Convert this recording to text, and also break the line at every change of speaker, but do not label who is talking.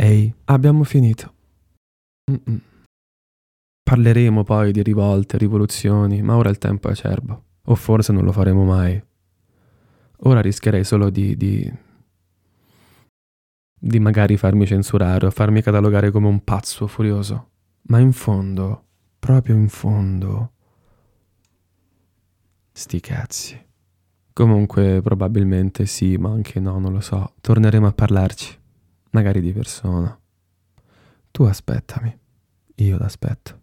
Ehi, abbiamo finito. Mm-mm. Parleremo poi di rivolte, rivoluzioni, ma ora il tempo è acerbo. O forse non lo faremo mai. Ora rischierei solo di, di di magari farmi censurare o farmi catalogare come un pazzo furioso. Ma in fondo, proprio in fondo, sti cazzi. Comunque probabilmente sì, ma anche no, non lo so. Torneremo a parlarci, magari di persona. Tu aspettami, io l'aspetto.